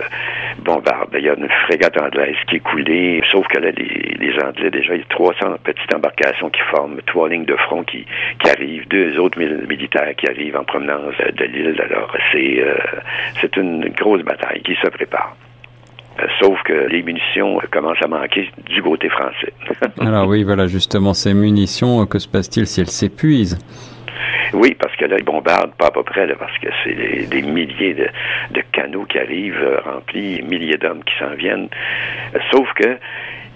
bombardent. Il y a une frégate anglaise qui est coulée, sauf que là, les, les Anglais, déjà, il y a 300 petites embarcations qui forment trois lignes de front qui, qui arrivent, deux autres militaires qui arrivent en promenance de l'île. Alors, c'est euh, c'est une grosse bataille qui se prépare. Sauf que les munitions commencent à manquer du côté français. [LAUGHS] Alors oui, voilà, justement, ces munitions, que se passe-t-il si elles s'épuisent? Oui, parce que là, ils bombardent pas à peu près, parce que c'est des, milliers de, de, canaux qui arrivent euh, remplis, milliers d'hommes qui s'en viennent. Sauf que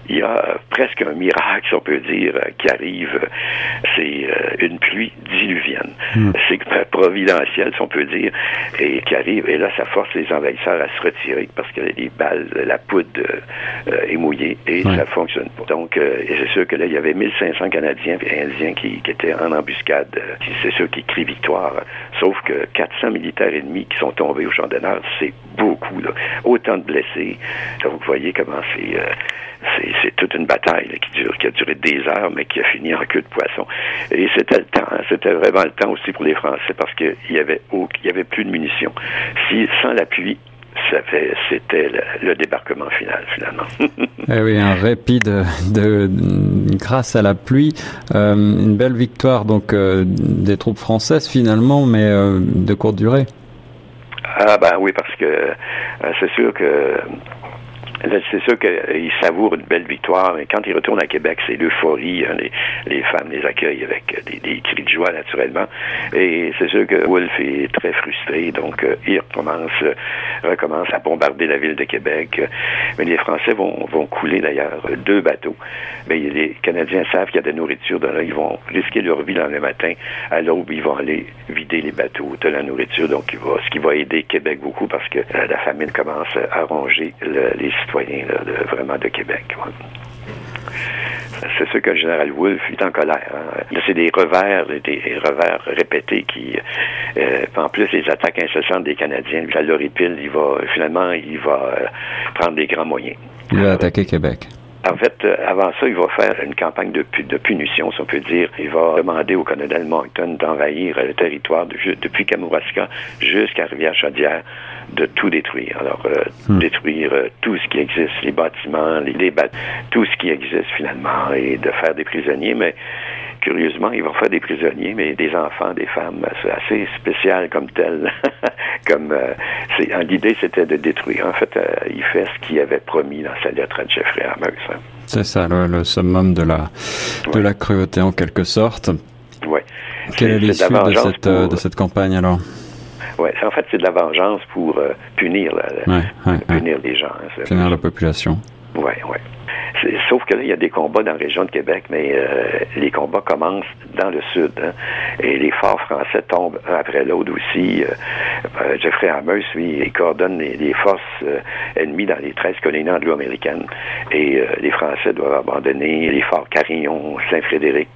il y a presque un miracle, si on peut dire, qui arrive. C'est euh, une pluie diluvienne. Hmm. C'est providentiel, si on peut dire, et qui arrive. Et là, ça force les envahisseurs à se retirer parce que les balles, la poudre euh, est mouillée et ça fonctionne pas. Donc, euh, c'est sûr que là, il y avait 1500 Canadiens et Indiens qui, étaient en embuscade. C'est sûr qui crient victoire. Sauf que 400 militaires ennemis qui sont tombés au champ d'honneur, c'est beaucoup. Là. Autant de blessés. Donc, vous voyez comment c'est c'est toute une bataille qui, dure, qui a duré des heures, mais qui a fini en queue de poisson. Et c'était le temps, hein. c'était vraiment le temps aussi pour les Français parce qu'il y avait il y avait plus de munitions. Si sans l'appui c'était le, débarquement final finalement. [LAUGHS] eh oui, un répit de, grâce à la pluie, euh, une belle victoire donc euh, des troupes françaises finalement, mais euh, de courte durée. Ah ben oui, parce que c'est sûr que c'est sûr qu'ils savourent une belle victoire, mais quand ils retournent à Québec, c'est l'euphorie. Hein, les, les, femmes les accueillent avec des, des cris de joie, naturellement. Et c'est sûr que Wolfe est très frustré, donc euh, il recommence, recommence à bombarder la ville de Québec. Mais les Français vont, vont couler d'ailleurs deux bateaux. Mais les Canadiens savent qu'il y a de la nourriture, donc là, ils vont risquer leur vie le matin. À l'aube, ils vont aller vider les bateaux de la nourriture, donc ce qui va aider Québec beaucoup parce que euh, la famine commence à ronger les vraiment de Québec. C'est sûr que le général Wolfe est en colère. Hein. C'est des revers, des revers répétés qui, euh, en plus les attaques incessantes des Canadiens, ça l'horripile, il va finalement il va euh, prendre des grands moyens. Il va attaquer Québec. En fait, euh, avant ça, il va faire une campagne de, de punition, si on peut dire. Il va demander au colonel Moncton d'envahir le territoire depuis Kamouraska jusqu'à Rivière-Chaudière, de tout détruire. Alors, euh, hmm. détruire euh, tout ce qui existe, les bâtiments, les, les tout ce qui existe finalement, et de faire des prisonniers. Mais curieusement, ils vont faire des prisonniers, mais des enfants, des femmes. C'est assez spécial comme tel. [LAUGHS] comme euh, l'idée, c'était de détruire. En fait, euh, il fait ce qu'il avait promis dans sa lettre à Jeffrey Hammers. Hein. C'est ça, le, summum de la de la cruauté en quelque sorte. Oui. Quelle est l'issue de cette, euh, de cette campagne alors? Oui, en fait, c'est de la vengeance pour punir, punir les gens. Hein, punir la population. Oui, oui. Sauf que là, il y a des combats dans la région de Québec, mais euh, les combats commencent dans le sud. Hein. et les forts français tombent un après l'autre aussi. Euh, euh, Jeffrey Hammers, lui, il coordonne les, forces ennemies dans les 13 colonies anglo-américaines. Et les Français doivent abandonner les forts Carignon, Saint-Frédéric,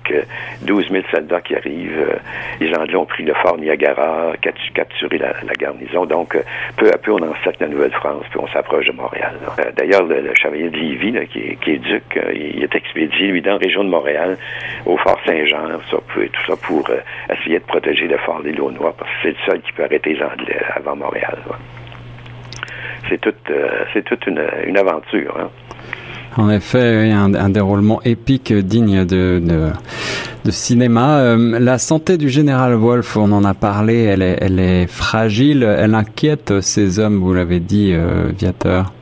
12 000 soldats qui arrivent. les Anglais ont pris le fort Niagara, capturé la, garnison. Donc, peu à peu, on encercle la Nouvelle-France, puis on s'approche de Montréal. D'ailleurs, le, chevalier de Lévis, qui, qui est duc, il est expédié, lui, dans la région de Montréal, au Fort Saint-Jean, tout ça pour essayer de protéger le Fort des Launois, parce que c'est le seul qui peut arrêter les Anglais avant Montréal. C'est toute, c'est toute une, une aventure. Hein. En effet, un, déroulement épique digne de, de, cinéma. Euh, la santé du général Wolfe, on en a parlé, elle est, elle est fragile, elle inquiète ces hommes, vous l'avez dit, euh, Viateur.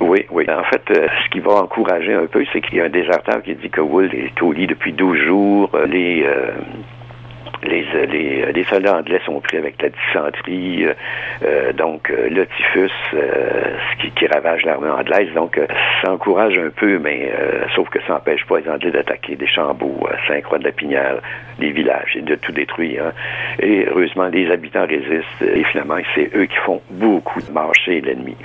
Oui, oui. En fait, euh, ce qui va encourager un peu, c'est qu'il y a un déserteur qui dit que Wolfe est au lit depuis 12 jours. Les, les, les, les, soldats anglais sont pris avec la dysenterie, euh, euh donc euh, le typhus, euh, ce qui, ravage l'armée anglaise. Donc, ça encourage un peu, mais sauf que ça n'empêche pas les Anglais d'attaquer des chambeaux, Saint-Croix de la Pinière, les villages et de tout détruire. Hein. Et heureusement, les habitants résistent et finalement, c'est eux qui font beaucoup de marcher l'ennemi.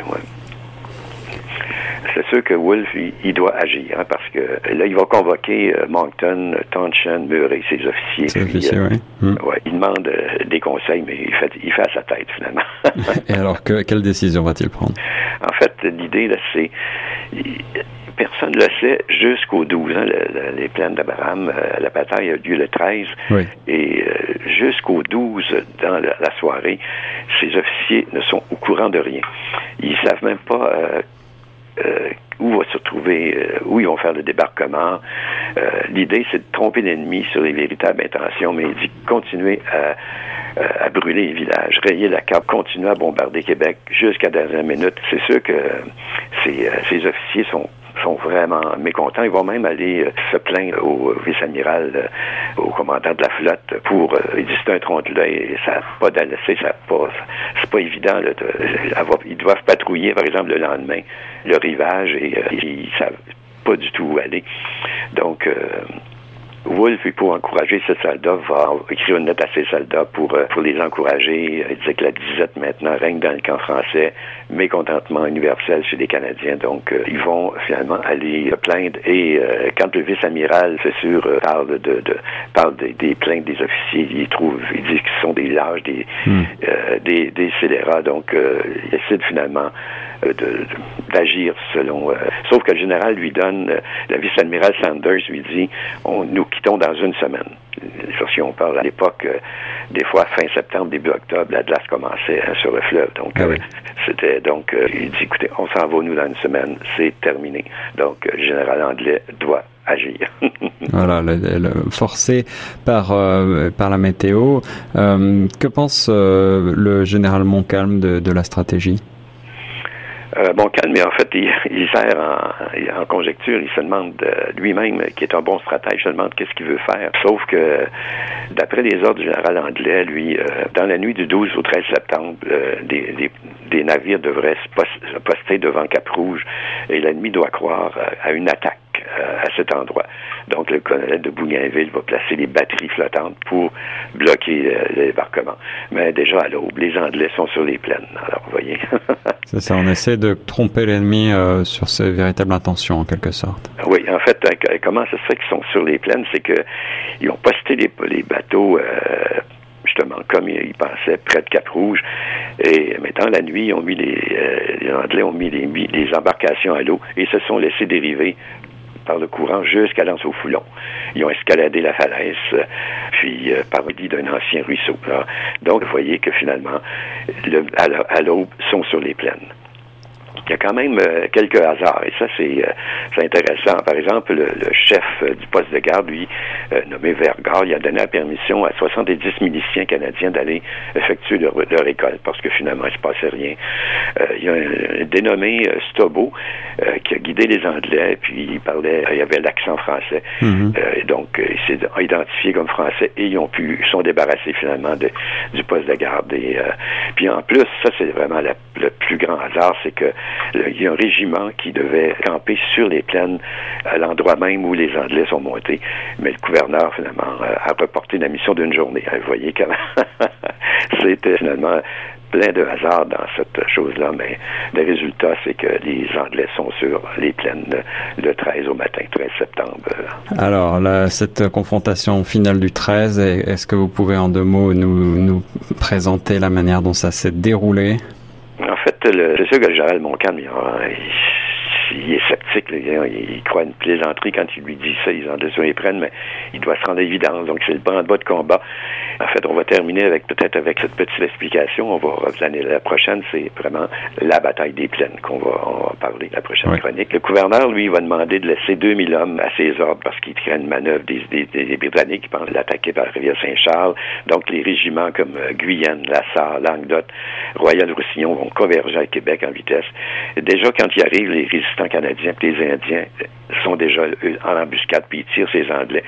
C'est sûr que Wolfe, il, doit agir, hein, parce que là, il va convoquer euh, Moncton, Townshend, Murray, ses officiers. Ses officiers, euh, oui. Hmm. Ouais, il demande euh, des conseils, mais il fait, il fait à sa tête, finalement. [LAUGHS] Et alors, que, quelle décision va-t-il prendre? En fait, l'idée, là, c'est personne ne le sait jusqu'au 12 ans, les plaines d'Abraham. la bataille a lieu le 13. Oui. Et jusqu'au 12, dans la, soirée, ces officiers ne sont au courant de rien. Ils savent même pas euh, où se trouver, euh, où ils vont faire le débarquement. Euh, l'idée, c'est de tromper l'ennemi sur les véritables intentions, mais il dit continuer à, brûler les villages, rayer la carte, continuer à bombarder Québec jusqu'à la dernière minute. C'est sûr que ces officiers sont sont vraiment mécontents. Ils vont même aller euh, se plaindre au vice-amiral, euh, au commandant de la flotte pour euh, disent c'est un tronc de l'œil, ça n'a pas d'alacer, ça pas c'est pas évident là, de, avoir, ils doivent patrouiller par exemple le lendemain le rivage et ils savent pas du tout où aller. Donc Wolfe, pour encourager ses soldats, va écrire une note à ses soldats pour, euh, pour les encourager. Il disait que la disette maintenant règne dans le camp français, mécontentement universel chez les Canadiens. Donc, euh, ils vont finalement aller plaindre. Et euh, quand le vice-amiral, c'est sûr, parle de, de parle des, plaintes des officiers, il trouve, il dit qu'ils sont des lâches, des, hmm. des, des scélérats. Donc, il décide finalement d'agir selon. sauf que le général lui donne, la vice-amiral Sanders lui dit, on nous quittons dans une semaine. Si on parle à l'époque, euh, des fois fin septembre, début octobre, la glace commençait hein, sur le fleuve. Donc, ah euh, c'était donc, euh, il dit, écoutez, on s'en va nous dans une semaine, c'est terminé. Donc, le général anglais doit agir. [LAUGHS] voilà, forcé par par la météo. que pense le général Montcalm de, de la stratégie? Euh, bon, calme, mais en fait, [LAUGHS] il, sert en, en, conjecture. Il se demande euh, lui-même, qui est un bon stratège, se demande qu'est-ce qu'il veut faire. Sauf que, d'après les ordres du général anglais, lui, euh, dans la nuit du 12 au 13 septembre, des, des, des, navires devraient se poster devant Cap-Rouge et l'ennemi doit croire à une attaque à cet endroit. Donc, le colonel de Bougainville va placer les batteries flottantes pour bloquer le débarquement. Mais déjà, à l'aube, les Anglais sont sur les plaines. Alors, vous voyez. [LAUGHS] C'est ça, on essaie de tromper l'ennemi euh, sur ses véritables intentions, en quelque sorte. Oui, en fait, euh, comment ça se fait qu'ils sont sur les plaines? C'est qu'ils ont posté les, les bateaux... Euh, justement, comme ils pensaient, près de Cap-Rouge. Et maintenant, la nuit, ils ont mis les, les Anglais ont mis les, les embarcations à l'eau et se sont laissés dériver le courant jusqu'à l'Anse au Foulon. Ils ont escaladé la falaise, puis euh, par le d'un ancien ruisseau. Donc, vous voyez que finalement, le, à l'aube, sont sur les plaines il y a quand même euh, quelques hasards. Et ça, c'est euh, intéressant. Par exemple, le, chef euh, du poste de garde, lui, nommé Vergard, il a donné la permission à 70 miliciens canadiens d'aller effectuer leur, leur, école parce que finalement, il ne se passait rien. il y a un, dénommé Stobo qui a guidé les Anglais, puis il parlait, il avait l'accent français. Mm-hmm. donc, il s'est identifié comme français et ils ont pu, ils sont débarrassés finalement de, du poste de garde. Et, puis en plus, ça, c'est vraiment le plus grand hasard, c'est que il y a un régiment qui devait camper sur les plaines à l'endroit même où les Anglais sont montés. Mais le gouverneur, finalement, a reporté la mission d'une journée. Vous voyez comment [LAUGHS] c'était finalement plein de hasard dans cette chose-là, mais le résultat, c'est que les Anglais sont sur les plaines le 13 au matin, 13 septembre. Alors, cette confrontation finale du 13, est-ce que vous pouvez en deux mots nous, nous présenter la manière dont ça s'est déroulé? C'est sûr que le général Montcalm, il est sceptique. il, croit une plaisanterie quand il lui dit ça. Ils en ils prennent, mais il doit se rendre évident. Donc, c'est le banc de bas de combat. En fait, on va terminer avec peut-être avec cette petite explication. On va l'année la prochaine, c'est vraiment la bataille des plaines qu'on va, parler la prochaine chronique. Le gouverneur, lui, va demander de laisser 2000 hommes à ses ordres parce qu'il crée une manœuvre des, des, Britanniques qui pensent l'attaquer par la rivière Saint-Charles. Donc, les régiments comme euh, Guyane, Lassar, Languedoc, Royal-Roussillon vont converger à Québec en vitesse. déjà, quand il arrive, les résistants canadiens et les Indiens sont déjà en embuscade puis ils tirent ces Anglais.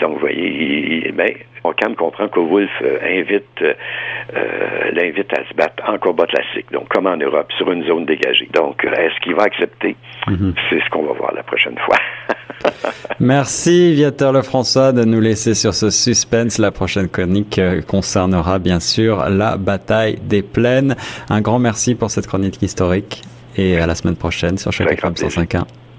Donc, vous voyez, il, mais Ockham comprend que Wolfe euh, invite euh, l'invite à se battre en combat classique, donc comme en Europe, sur une zone dégagée. Donc, est-ce qu'il va accepter? Mhm. C'est ce qu'on va voir la prochaine fois. [LAUGHS] Merci Viateur Lefrançois de nous laisser sur ce suspense. La prochaine chronique euh, concernera bien sûr la bataille des plaines. Un grand merci pour cette chronique historique et à la semaine prochaine sur chaque FM 105.1.